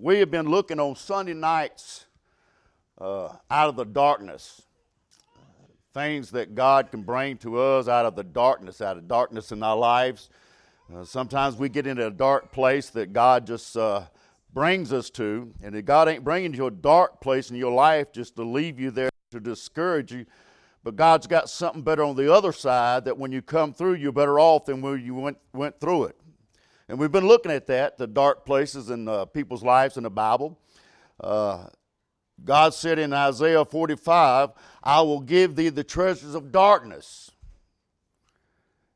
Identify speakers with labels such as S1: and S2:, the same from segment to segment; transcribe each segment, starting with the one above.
S1: we have been looking on Sunday nights uh, out of the darkness. Things that God can bring to us out of the darkness, out of darkness in our lives. Uh, sometimes we get into a dark place that God just uh, brings us to, and that God ain't bringing you a dark place in your life just to leave you there to discourage you. But God's got something better on the other side that when you come through, you're better off than when you went, went through it. And we've been looking at that, the dark places in uh, people's lives in the Bible. Uh, God said in Isaiah 45, I will give thee the treasures of darkness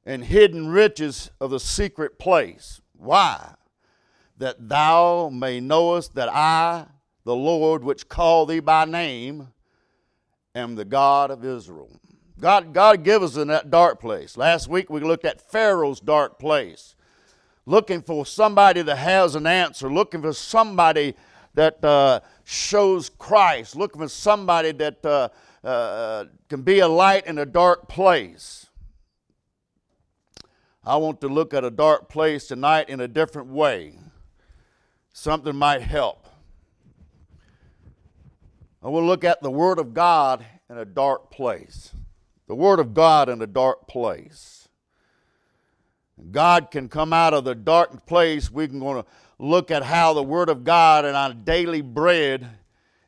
S1: and hidden riches of the secret place. Why? That thou may knowest that I, the Lord, which call thee by name, am the God of Israel. God, God give us in that dark place. Last week we looked at Pharaoh's dark place looking for somebody that has an answer, looking for somebody that uh, shows Christ, looking for somebody that uh, uh, can be a light in a dark place. I want to look at a dark place tonight in a different way. Something might help. I will look at the Word of God in a dark place. The Word of God in a dark place. God can come out of the dark place. We can going to look at how the Word of God and our daily bread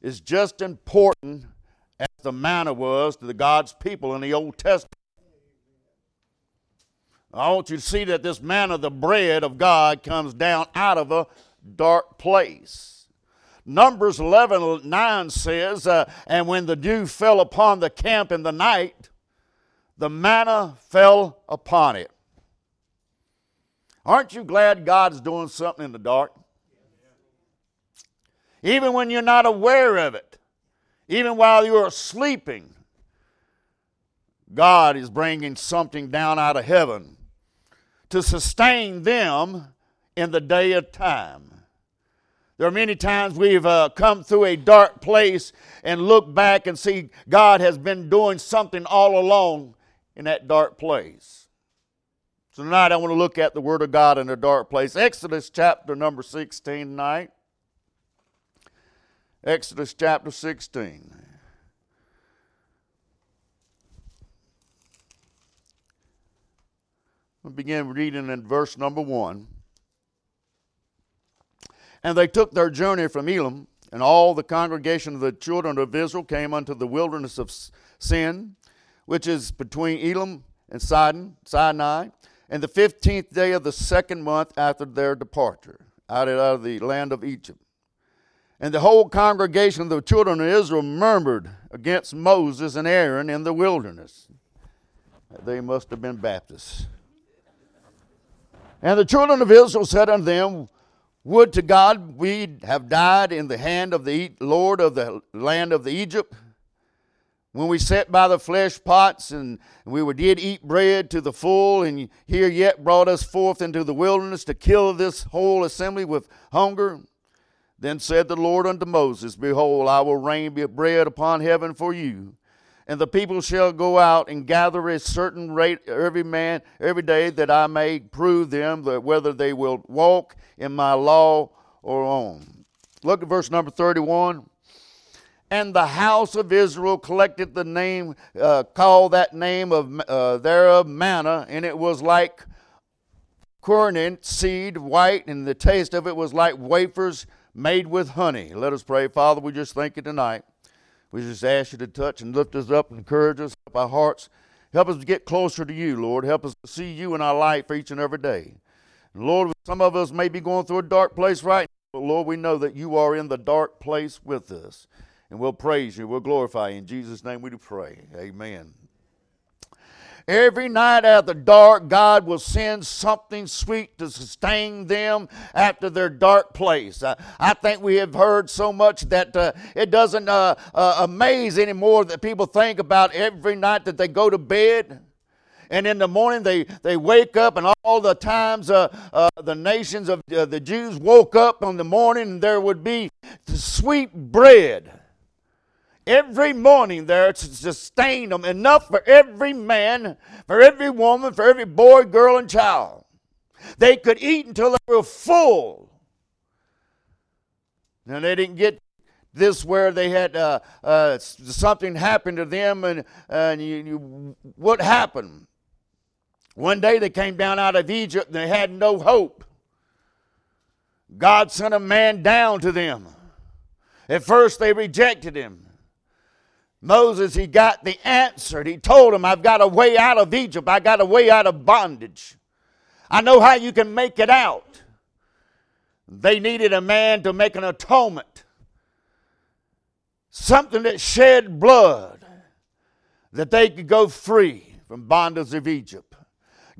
S1: is just important as the manna was to the God's people in the Old Testament. I want you to see that this manna, the bread of God, comes down out of a dark place. Numbers 11 9 says, uh, And when the dew fell upon the camp in the night, the manna fell upon it. Aren't you glad God's doing something in the dark? Even when you're not aware of it, even while you're sleeping, God is bringing something down out of heaven to sustain them in the day of time. There are many times we've uh, come through a dark place and look back and see God has been doing something all along in that dark place. Tonight I want to look at the Word of God in a dark place. Exodus chapter number 16 tonight. Exodus chapter 16. We'll begin reading in verse number 1. And they took their journey from Elim, and all the congregation of the children of Israel came unto the wilderness of Sin, which is between Elim and Sidon, Sinai and the fifteenth day of the second month after their departure out of the land of Egypt. And the whole congregation of the children of Israel murmured against Moses and Aaron in the wilderness. They must have been Baptists. And the children of Israel said unto them, Would to God we have died in the hand of the Lord of the land of the Egypt, when we sat by the flesh pots and we did eat bread to the full, and here yet brought us forth into the wilderness to kill this whole assembly with hunger. Then said the Lord unto Moses, Behold, I will rain bread upon heaven for you, and the people shall go out and gather a certain rate every man every day, that I may prove them that whether they will walk in my law or on. Look at verse number 31 and the house of Israel collected the name, uh, called that name of uh, thereof manna, and it was like coriander seed, white, and the taste of it was like wafers made with honey. Let us pray. Father, we just thank you tonight. We just ask you to touch and lift us up, and encourage us, help our hearts. Help us to get closer to you, Lord. Help us to see you in our life each and every day. And Lord, some of us may be going through a dark place right now, but Lord, we know that you are in the dark place with us. And we'll praise you. We'll glorify you. In Jesus' name we do pray. Amen. Every night after dark, God will send something sweet to sustain them after their dark place. Uh, I think we have heard so much that uh, it doesn't uh, uh amaze anymore that people think about every night that they go to bed. And in the morning, they, they wake up, and all the times uh, uh, the nations of the Jews woke up in the morning, and there would be the sweet bread every morning there to sustain them enough for every man, for every woman, for every boy, girl, and child. They could eat until they were full. Now, they didn't get this where they had uh, uh, something happened to them, and, and you, you, what happened? One day they came down out of Egypt and they had no hope. God sent a man down to them. At first they rejected him. Moses, he got the answer. He told them, I've got a way out of Egypt. I got a way out of bondage. I know how you can make it out. They needed a man to make an atonement, something that shed blood, that they could go free from bondage of Egypt.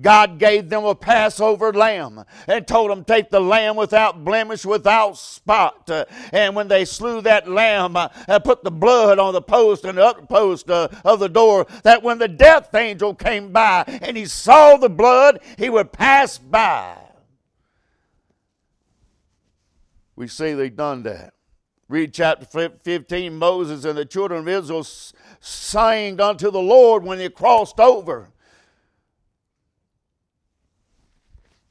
S1: God gave them a Passover lamb and told them, Take the lamb without blemish, without spot. And when they slew that lamb, uh, put the blood on the post and the upper post uh, of the door, that when the death angel came by and he saw the blood, he would pass by. We see they done that. Read chapter 15 Moses and the children of Israel sang unto the Lord when they crossed over.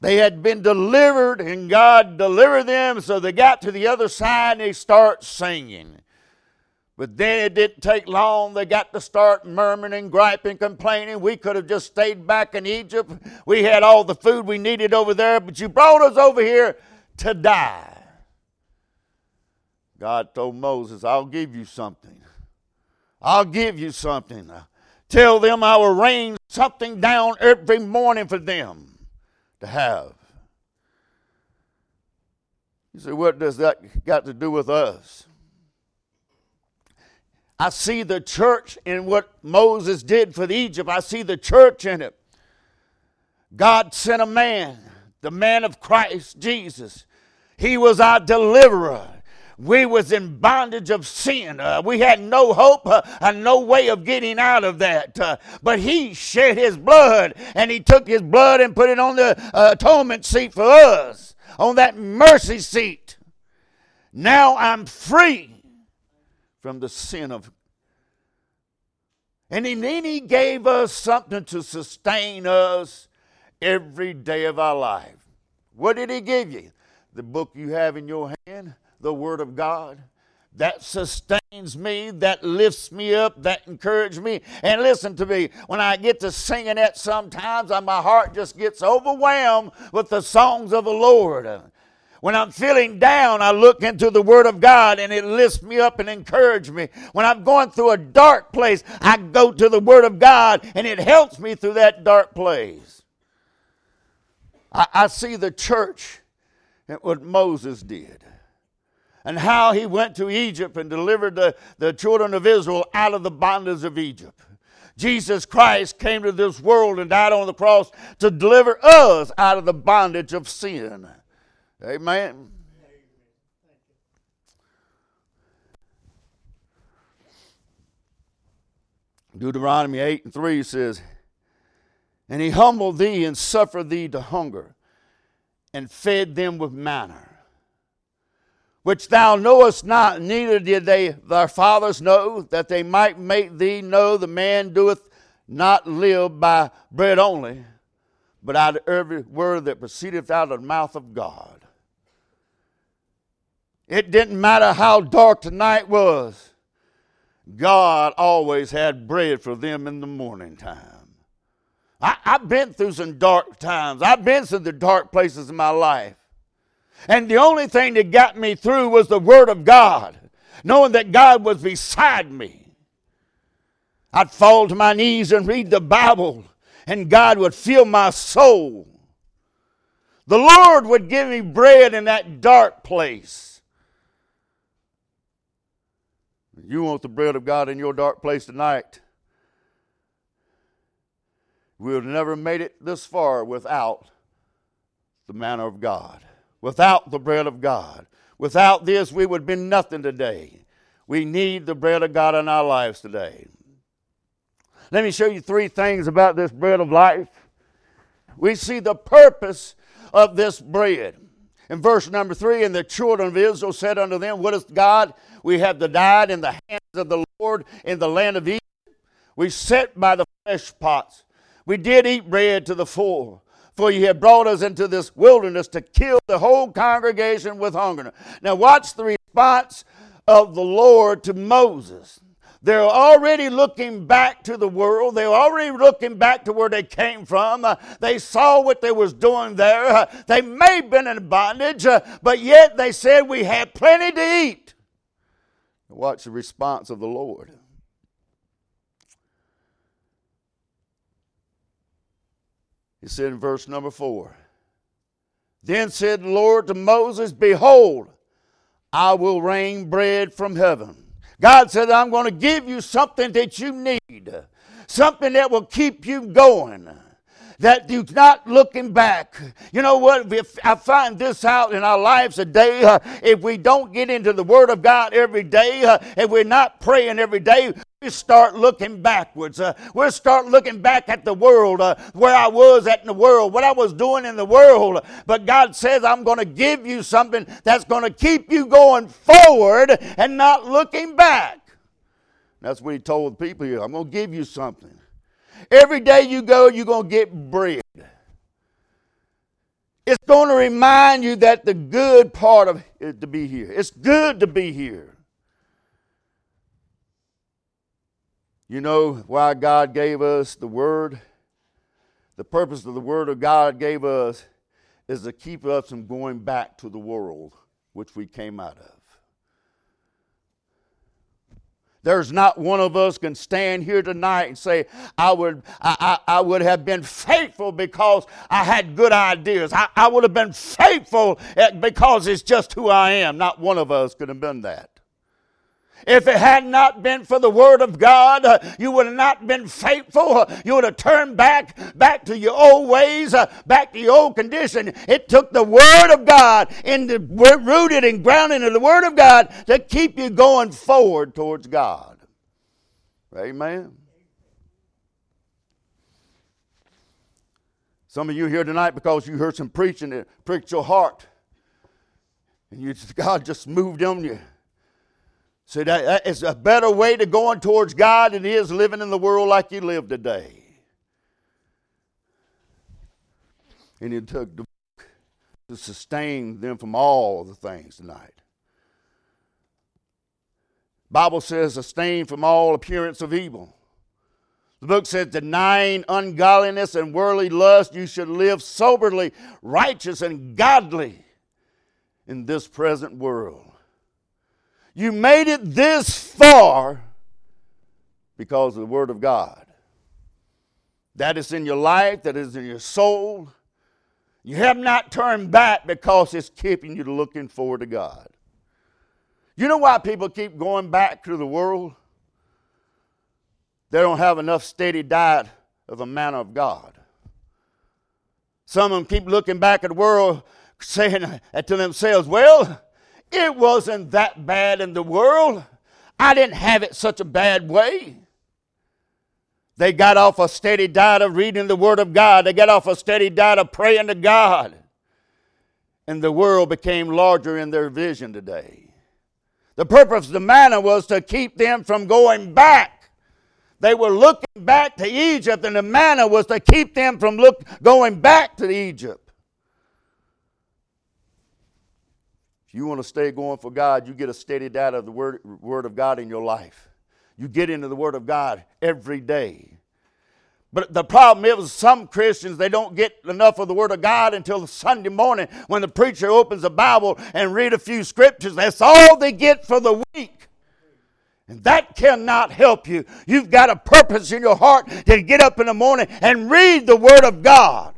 S1: They had been delivered, and God delivered them, so they got to the other side and they start singing. But then it didn't take long. They got to start murmuring, and griping, complaining. We could have just stayed back in Egypt. We had all the food we needed over there, but you brought us over here to die. God told Moses, I'll give you something. I'll give you something. Tell them I will rain something down every morning for them to have. You say, what does that got to do with us? I see the church in what Moses did for Egypt. I see the church in it. God sent a man, the man of Christ Jesus. He was our deliverer we was in bondage of sin. Uh, we had no hope uh, and no way of getting out of that. Uh, but he shed his blood, and he took his blood and put it on the uh, atonement seat for us, on that mercy seat. Now I'm free from the sin of. And then he gave us something to sustain us every day of our life. What did he give you? The book you have in your hand the Word of God that sustains me, that lifts me up, that encourages me. And listen to me, when I get to singing that sometimes, uh, my heart just gets overwhelmed with the songs of the Lord. When I'm feeling down, I look into the Word of God and it lifts me up and encourages me. When I'm going through a dark place, I go to the Word of God and it helps me through that dark place. I, I see the church and what Moses did and how he went to Egypt and delivered the, the children of Israel out of the bondage of Egypt. Jesus Christ came to this world and died on the cross to deliver us out of the bondage of sin. Amen. Deuteronomy 8 and 3 says, And he humbled thee and suffered thee to hunger, and fed them with manna which thou knowest not, neither did they thy fathers know, that they might make thee know the man doeth not live by bread only, but out of every word that proceedeth out of the mouth of God. It didn't matter how dark the night was, God always had bread for them in the morning time. I, have been through some dark times. I've been through the dark places in my life. And the only thing that got me through was the Word of God, knowing that God was beside me. I'd fall to my knees and read the Bible, and God would fill my soul. The Lord would give me bread in that dark place. You want the bread of God in your dark place tonight? We would have never made it this far without the manna of God without the bread of God. Without this, we would be nothing today. We need the bread of God in our lives today. Let me show you three things about this bread of life. We see the purpose of this bread. In verse number three, and the children of Israel said unto them, What is God? We have the died in the hands of the Lord in the land of Egypt. We sat by the flesh pots. We did eat bread to the full for you have brought us into this wilderness to kill the whole congregation with hunger. Now, watch the response of the Lord to Moses. They're already looking back to the world. They're already looking back to where they came from. Uh, they saw what they was doing there. Uh, they may have been in bondage, uh, but yet they said we had plenty to eat. Watch the response of the Lord. He said in verse number four, Then said the Lord to Moses, Behold, I will rain bread from heaven God said, I'm going to give you something that you need, something that will keep you going. That you're not looking back. You know what? If I find this out in our lives today, uh, if we don't get into the Word of God every day, uh, if we're not praying every day, we start looking backwards. Uh, we'll start looking back at the world, uh, where I was at in the world, what I was doing in the world. But God says, I'm going to give you something that's going to keep you going forward and not looking back. That's what He told the people here. I'm going to give you something. Every day you go, you're going to get bread. It's going to remind you that the good part of it to be here. It's good to be here. You know why God gave us the Word? The purpose of the Word of God gave us is to keep us from going back to the world which we came out of. There's not one of us can stand here tonight and say, I would, I, I, I would have been faithful because I had good ideas. I, I would have been faithful because it's just who I am. Not one of us could have been that. If it had not been for the Word of God, you would have not been faithful. You would have turned back, back to your old ways, back to your old condition. It took the Word of God, in the, rooted and grounded in the Word of God, to keep you going forward towards God. Amen. Some of you here tonight because you heard some preaching that pricked your heart. And you, God just moved on you. See, that, is a better way to going towards God than it is living in the world like you live today. And it took the book to sustain them from all the things tonight. Bible says, sustain from all appearance of evil. The book says, denying ungodliness and worldly lust, you should live soberly, righteous, and godly in this present world. You made it this far because of the Word of God. That is in your life, that is in your soul. You have not turned back because it's keeping you looking forward to God. You know why people keep going back to the world? They don't have enough steady diet of the manna of God. Some of them keep looking back at the world saying to themselves, Well, it wasn't that bad in the world. I didn't have it such a bad way. They got off a steady diet of reading the Word of God. They got off a steady diet of praying to God. And the world became larger in their vision today. The purpose of the manna was to keep them from going back. They were looking back to Egypt, and the manna was to keep them from look, going back to Egypt. You want to stay going for God, you get a steady diet of the word, word of God in your life. You get into the Word of God every day. But the problem is, some Christians, they don't get enough of the Word of God until Sunday morning when the preacher opens the Bible and read a few scriptures. That's all they get for the week. And that cannot help you. You've got a purpose in your heart to get up in the morning and read the Word of God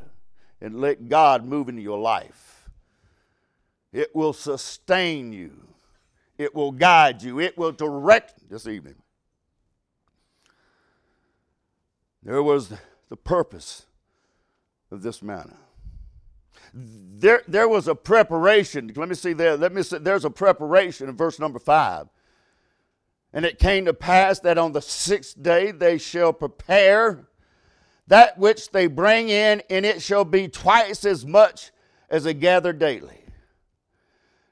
S1: and let God move into your life. It will sustain you. It will guide you. It will direct this evening. There was the purpose of this manna. There, there was a preparation. Let me see there. Let me see. There's a preparation in verse number five. And it came to pass that on the sixth day they shall prepare that which they bring in, and it shall be twice as much as they gather daily.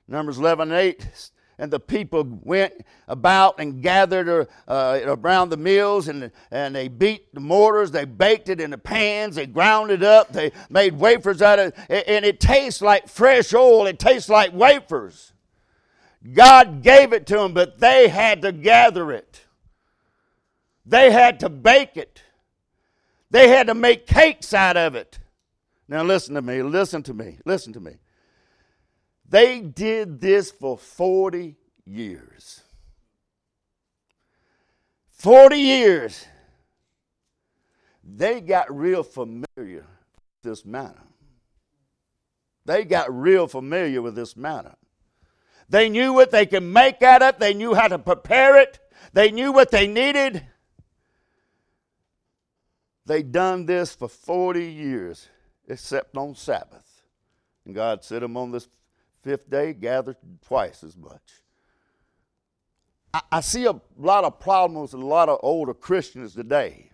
S1: Numbers 11 and 8. And the people went about and gathered uh, around the mills and, and they beat the mortars, they baked it in the pans, they ground it up, they made wafers out of it, and it tastes like fresh oil, it tastes like wafers. God gave it to them, but they had to gather it. They had to bake it. They had to make cakes out of it. Now, listen to me, listen to me, listen to me. They did this for 40 years. 40 years. They got real familiar with this manna. They got real familiar with this manna. They knew what they could make of it, they knew how to prepare it, they knew what they needed. They done this for 40 years, except on Sabbath. And God set them on this fifth day, gathered twice as much. I, I see a lot of problems with a lot of older Christians today.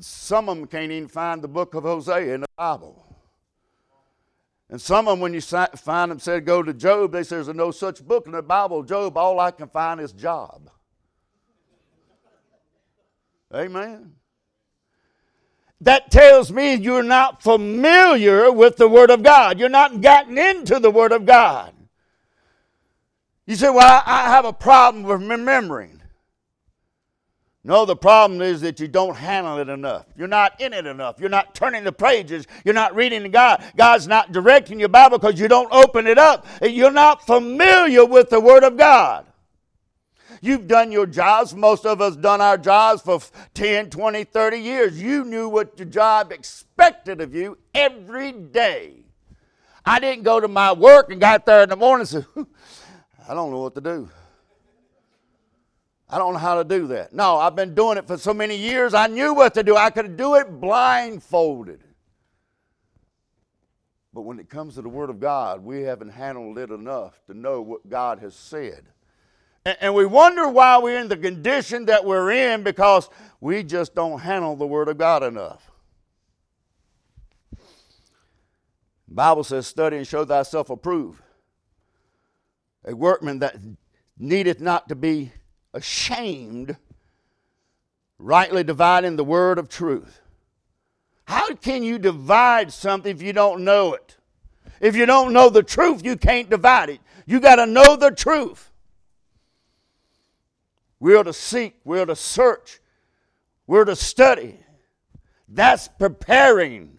S1: Some of them can't even find the book of Hosea in the Bible. And some of them, when you find them, said go to Job, they say there's no such book in the Bible. Job, all I can find is Job. Amen. That tells me you're not familiar with the Word of God. You're not gotten into the Word of God. You say, Well, I have a problem with remembering. No, the problem is that you don't handle it enough. You're not in it enough. You're not turning the pages. You're not reading the God. God's not directing your Bible because you don't open it up. You're not familiar with the Word of God. You've done your jobs. Most of us done our jobs for 10, 20, 30 years. You knew what your job expected of you every day. I didn't go to my work and got there in the morning and said, I don't know what to do. I don't know how to do that. No, I've been doing it for so many years. I knew what to do. I could do it blindfolded. But when it comes to the Word of God, we haven't handled it enough to know what God has said. And we wonder why we're in the condition that we're in because we just don't handle the Word of God enough. The Bible says, Study and show thyself approved. A workman that needeth not to be ashamed, rightly dividing the word of truth. How can you divide something if you don't know it? If you don't know the truth, you can't divide it. You got to know the truth. We're to seek, we're to search, we're to study. That's preparing.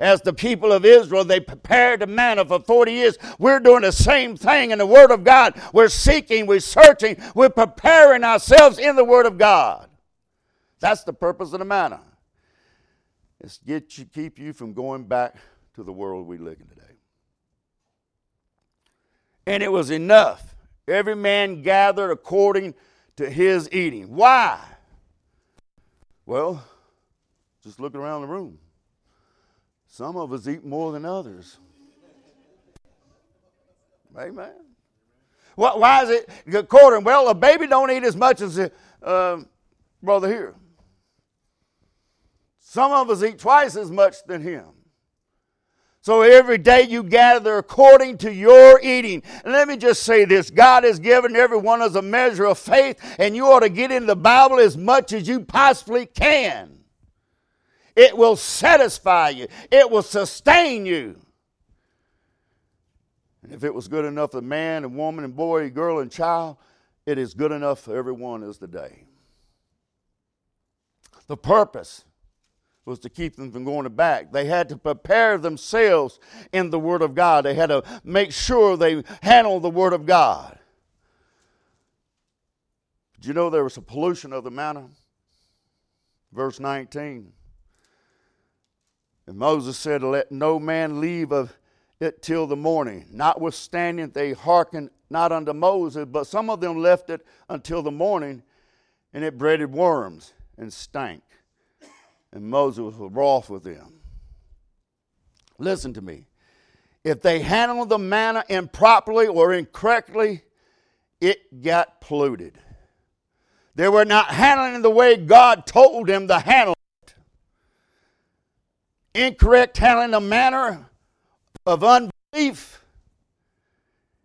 S1: As the people of Israel, they prepared the manna for 40 years. We're doing the same thing in the Word of God. We're seeking, we're searching, we're preparing ourselves in the Word of God. That's the purpose of the manna. It's get you, keep you from going back to the world we live in today. And it was enough. Every man gathered according to his eating. Why? Well, just look around the room. Some of us eat more than others. Amen. Well, why is it according? Well, a baby don't eat as much as a uh, brother here. Some of us eat twice as much than him. So every day you gather according to your eating. And let me just say this God has given everyone as a measure of faith, and you ought to get in the Bible as much as you possibly can. It will satisfy you, it will sustain you. And if it was good enough for man and woman and boy, girl and child, it is good enough for everyone as today. The purpose was to keep them from going back. They had to prepare themselves in the Word of God. They had to make sure they handled the Word of God. Did you know there was a pollution of the manna? Verse 19. And Moses said, Let no man leave of it till the morning. Notwithstanding, they hearkened not unto Moses, but some of them left it until the morning, and it bred worms and stank and Moses was wroth with them. Listen to me. If they handled the manna improperly or incorrectly, it got polluted. They were not handling it the way God told them to handle it. Incorrect handling the manner of unbelief.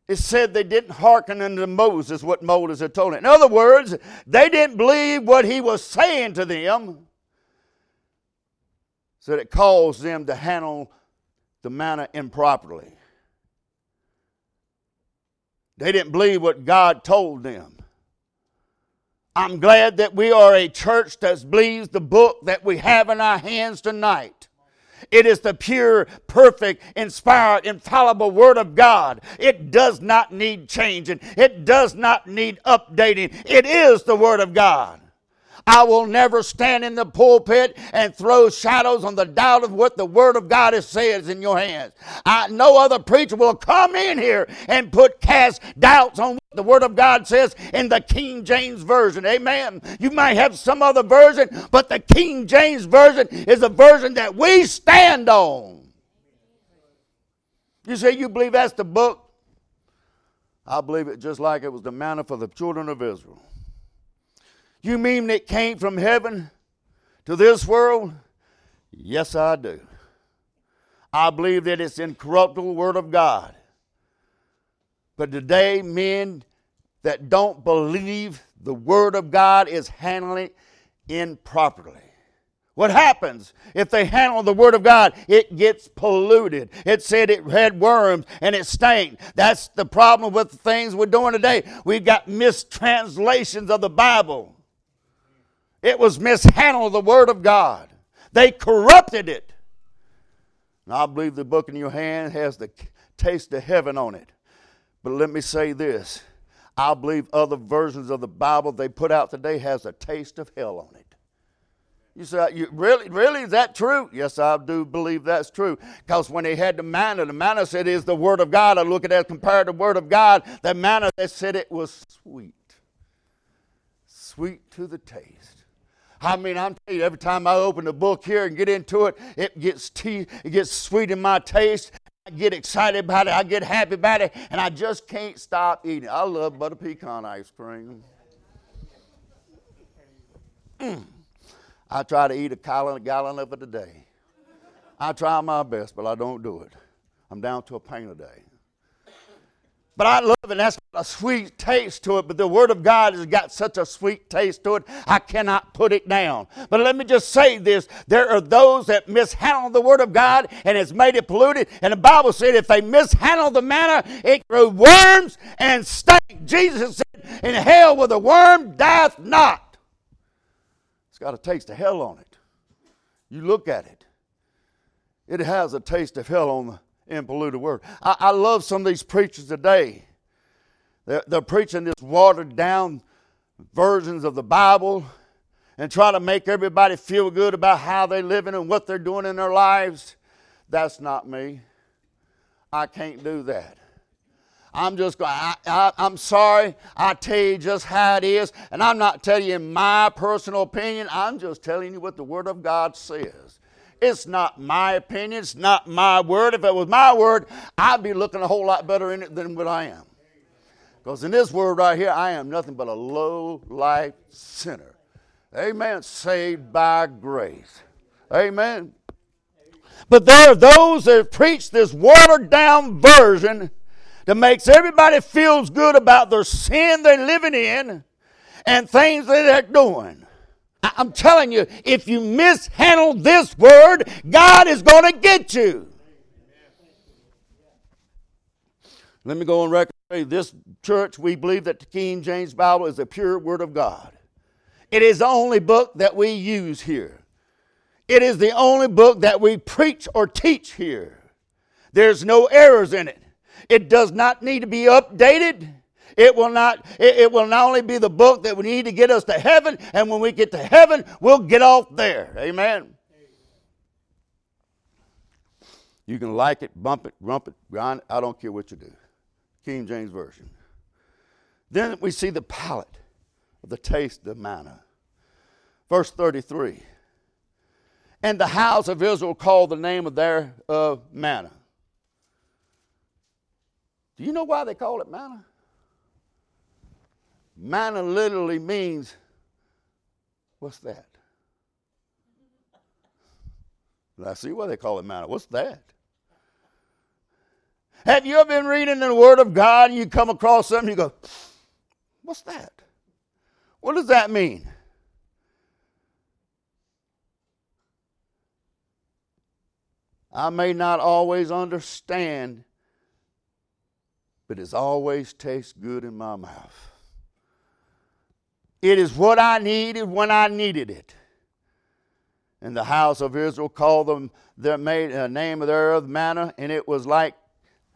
S1: It said they didn't hearken unto Moses, what Moses had told them. In other words, they didn't believe what he was saying to them so that it caused them to handle the manna improperly. They didn't believe what God told them. I'm glad that we are a church that believes the book that we have in our hands tonight. It is the pure, perfect, inspired, infallible Word of God. It does not need changing, it does not need updating. It is the Word of God. I will never stand in the pulpit and throw shadows on the doubt of what the Word of God has says in your hands. I, no other preacher will come in here and put cast doubts on what the Word of God says in the King James Version. Amen. You might have some other version, but the King James Version is a version that we stand on. You say you believe that's the book? I believe it just like it was the manna for the children of Israel. You mean it came from heaven to this world? Yes, I do. I believe that it's incorruptible Word of God. But today, men that don't believe the Word of God is handling it improperly. What happens if they handle the Word of God? It gets polluted. It said it had worms and it stank. That's the problem with the things we're doing today. We've got mistranslations of the Bible. It was mishandled, the Word of God. They corrupted it. I believe the book in your hand has the taste of heaven on it. But let me say this I believe other versions of the Bible they put out today has a taste of hell on it. You say, you, really, really, is that true? Yes, I do believe that's true. Because when they had the manna, the manna said is the Word of God. I look at that compared to the Word of God. The manna, they said it was sweet. Sweet to the taste. I mean, I'm telling you, every time I open the book here and get into it, it gets tea, it gets sweet in my taste. I get excited about it. I get happy about it, and I just can't stop eating. I love butter pecan ice cream. Mm. I try to eat a gallon, a gallon of it a day. I try my best, but I don't do it. I'm down to a pint a day. But I love it. That's got a sweet taste to it. But the Word of God has got such a sweet taste to it, I cannot put it down. But let me just say this there are those that mishandle the Word of God and has made it polluted. And the Bible said if they mishandle the manna, it grew worms and stank. Jesus said, In hell where the worm dieth not. It's got a taste of hell on it. You look at it, it has a taste of hell on the in polluted word. I, I love some of these preachers today. They're, they're preaching this watered down versions of the Bible and try to make everybody feel good about how they're living and what they're doing in their lives. That's not me. I can't do that. I'm just going, I, I'm sorry. I tell you just how it is. And I'm not telling you my personal opinion. I'm just telling you what the Word of God says. It's not my opinion. It's not my word. If it was my word, I'd be looking a whole lot better in it than what I am. Because in this word right here, I am nothing but a low life sinner. Amen. Saved by grace. Amen. But there are those that preach this watered down version that makes everybody feels good about their sin they're living in and things that they're doing. I'm telling you, if you mishandle this word, God is going to get you. Let me go on record. This church, we believe that the King James Bible is the pure Word of God. It is the only book that we use here. It is the only book that we preach or teach here. There's no errors in it. It does not need to be updated. It will not, it, it will not only be the book that we need to get us to heaven, and when we get to heaven, we'll get off there. Amen. You can like it, bump it, rump it, grind it. I don't care what you do. King James Version. Then we see the palate of the taste of manna. Verse 33. And the house of Israel called the name of their uh, manna. Do you know why they call it manna? Manna literally means, what's that? I see why they call it manna. What's that? Have you ever been reading the Word of God and you come across something you go, what's that? What does that mean? I may not always understand but it's always tastes good in my mouth. It is what I needed when I needed it. And the house of Israel called them their made, uh, name of thereof manna, and it was like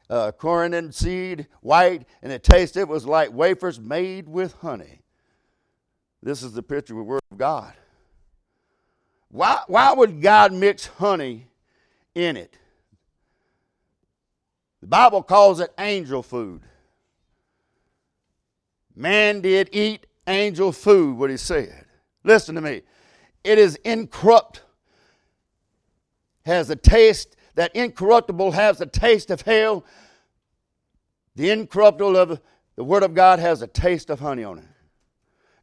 S1: uh, coriander seed, white, and it tasted it was like wafers made with honey. This is the picture of the Word of God. Why, why would God mix honey in it? The Bible calls it angel food. Man did eat angel food, what he said. Listen to me. It is incorrupt, has a taste, that incorruptible has a taste of hell. The incorruptible of the Word of God has a taste of honey on it.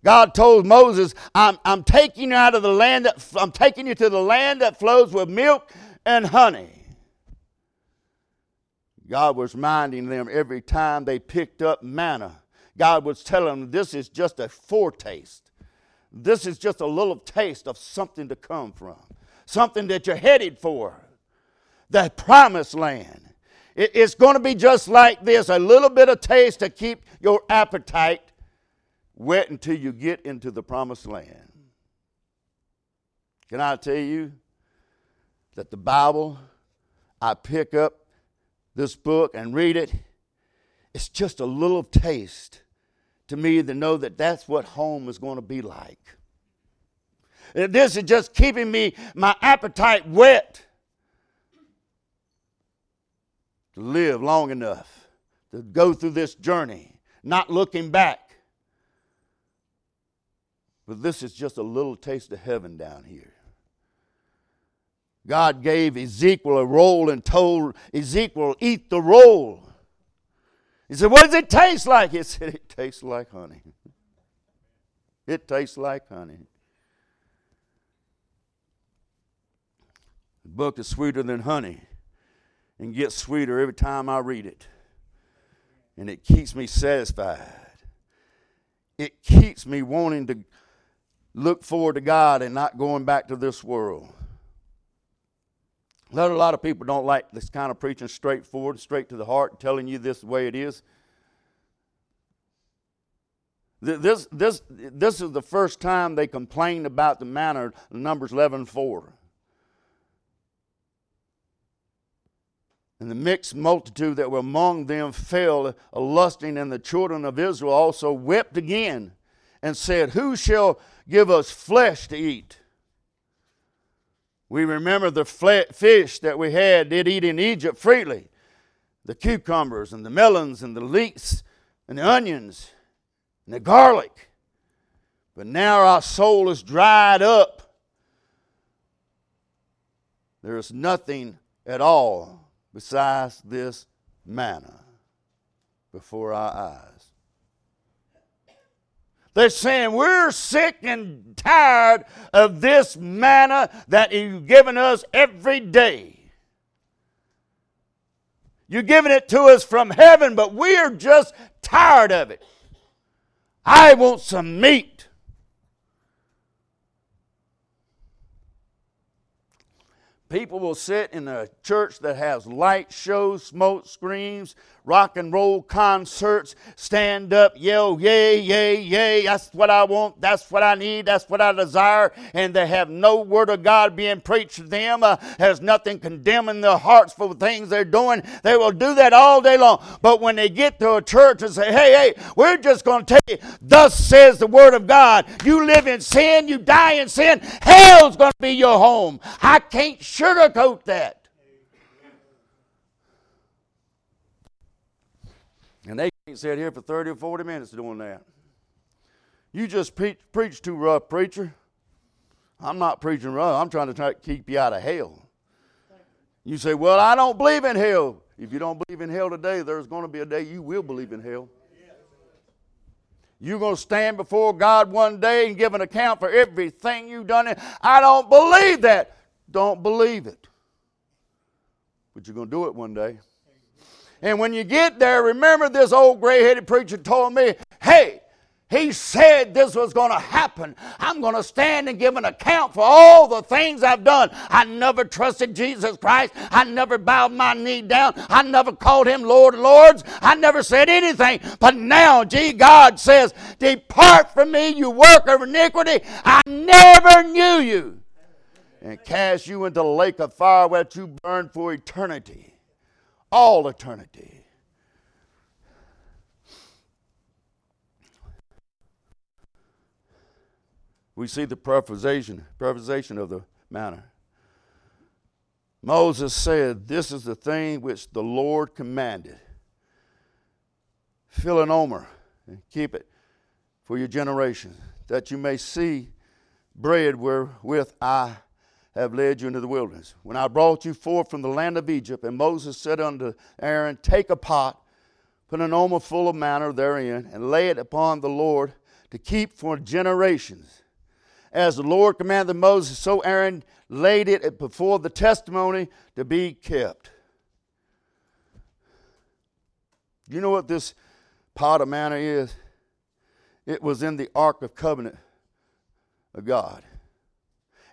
S1: God told Moses, I'm, I'm taking you out of the land that I'm taking you to the land that flows with milk and honey. God was reminding them every time they picked up manna. God was telling them this is just a foretaste. This is just a little taste of something to come from, something that you're headed for. The promised land. it's going to be just like this a little bit of taste to keep your appetite whet until you get into the promised land. Can I tell you that the Bible, I pick up this book and read it, it's just a little taste to me to know that that's what home is going to be like. This is just keeping me, my appetite whet to live long enough to go through this journey, not looking back but this is just a little taste of heaven down here. God gave Ezekiel a roll and told Ezekiel, Eat the roll. He said, What does it taste like? He said, It tastes like honey. It tastes like honey. The book is sweeter than honey and gets sweeter every time I read it. And it keeps me satisfied. It keeps me wanting to look forward to God and not going back to this world. A lot of people don't like this kind of preaching straightforward, straight to the heart, telling you this the way it is. This, this, this is the first time they complained about the manna, Numbers 11 4. And the mixed multitude that were among them fell a lusting, and the children of Israel also wept again and said, Who shall give us flesh to eat? We remember the fish that we had did eat in Egypt freely the cucumbers and the melons and the leeks and the onions and the garlic. But now our soul is dried up. There is nothing at all besides this manna before our eyes. They're saying, We're sick and tired of this manna that you've given us every day. You're giving it to us from heaven, but we're just tired of it. I want some meat. People will sit in a church that has light shows, smoke screens, rock and roll concerts, stand up, yell, yay, yay, yay. That's what I want. That's what I need. That's what I desire. And they have no word of God being preached to them. Uh, there's nothing condemning their hearts for the things they're doing. They will do that all day long. But when they get to a church and say, hey, hey, we're just going to tell you, thus says the word of God. You live in sin, you die in sin, hell's going to be your home. I can't sugarcoat that. And they can't sit here for 30 or 40 minutes doing that. You just pre- preach too rough, preacher. I'm not preaching rough. I'm trying to try to keep you out of hell. You say, Well, I don't believe in hell. If you don't believe in hell today, there's going to be a day you will believe in hell. You're going to stand before God one day and give an account for everything you've done. I don't believe that don't believe it. But you're going to do it one day. And when you get there, remember this old gray headed preacher told me, hey, He said this was going to happen. I'm going to stand and give an account for all the things I've done. I never trusted Jesus Christ. I never bowed my knee down. I never called him Lord of Lords. I never said anything. But now, gee, God says, Depart from me, you worker of iniquity. I never knew you. And cast you into the lake of fire where you burn for eternity. All eternity. we see the preservation of the manna. Moses said, This is the thing which the Lord commanded. Fill an omer and keep it for your generation, that you may see bread wherewith I have led you into the wilderness. When I brought you forth from the land of Egypt, and Moses said unto Aaron, Take a pot, put an omer full of manna therein, and lay it upon the Lord to keep for generations as the Lord commanded Moses, so Aaron laid it before the testimony to be kept. You know what this pot of manna is? It was in the Ark of Covenant of God.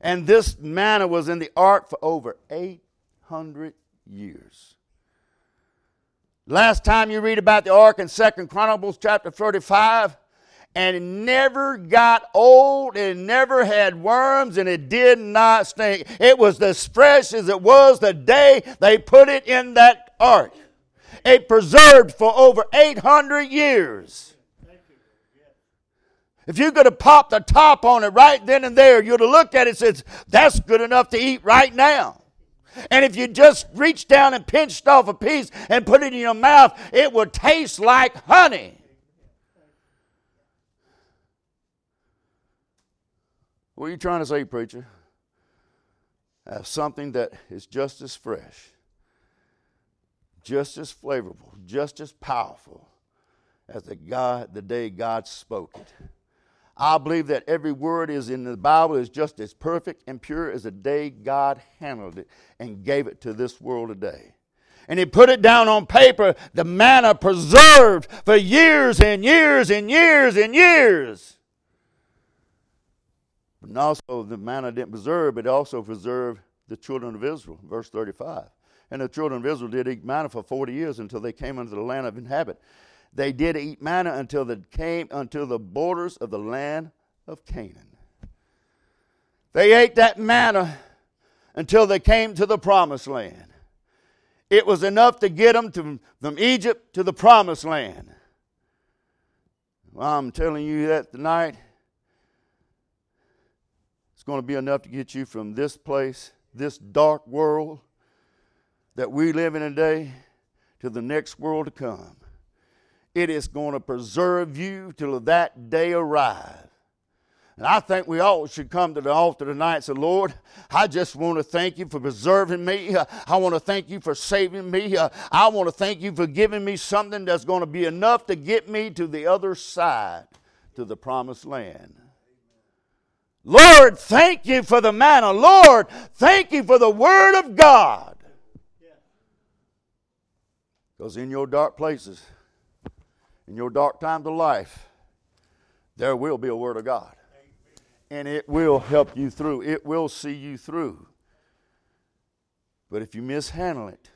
S1: And this manna was in the ark for over 800 years. Last time you read about the ark in Second Chronicles chapter 35, and it never got old, it never had worms, and it did not stink. It was as fresh as it was the day they put it in that ark. It preserved for over 800 years. If you could have popped the top on it right then and there, you'd have looked at it and said, That's good enough to eat right now. And if you just reached down and pinched off a piece and put it in your mouth, it would taste like honey. What are you trying to say, preacher? Have something that is just as fresh, just as flavorful, just as powerful as the God the day God spoke it. I believe that every word is in the Bible is just as perfect and pure as the day God handled it and gave it to this world today. And he put it down on paper, the manna preserved for years and years and years and years. And also the manna didn't preserve, but it also preserved the children of Israel, verse 35. And the children of Israel did eat manna for 40 years until they came into the land of inhabit. They did eat manna until they came unto the borders of the land of Canaan. They ate that manna until they came to the promised land. It was enough to get them to, from Egypt to the promised land. Well, I'm telling you that tonight It's going to be enough to get you from this place, this dark world that we live in today, to the next world to come. It is going to preserve you till that day arrives. And I think we all should come to the altar tonight and say, Lord, I just want to thank you for preserving me. I want to thank you for saving me. I want to thank you for giving me something that's going to be enough to get me to the other side, to the promised land. Lord, thank you for the manna. Lord, thank you for the Word of God. Because in your dark places, in your dark times of life, there will be a Word of God. And it will help you through, it will see you through. But if you mishandle it,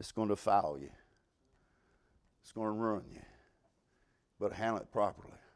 S1: it's going to foul you, it's going to ruin you. But handle it properly.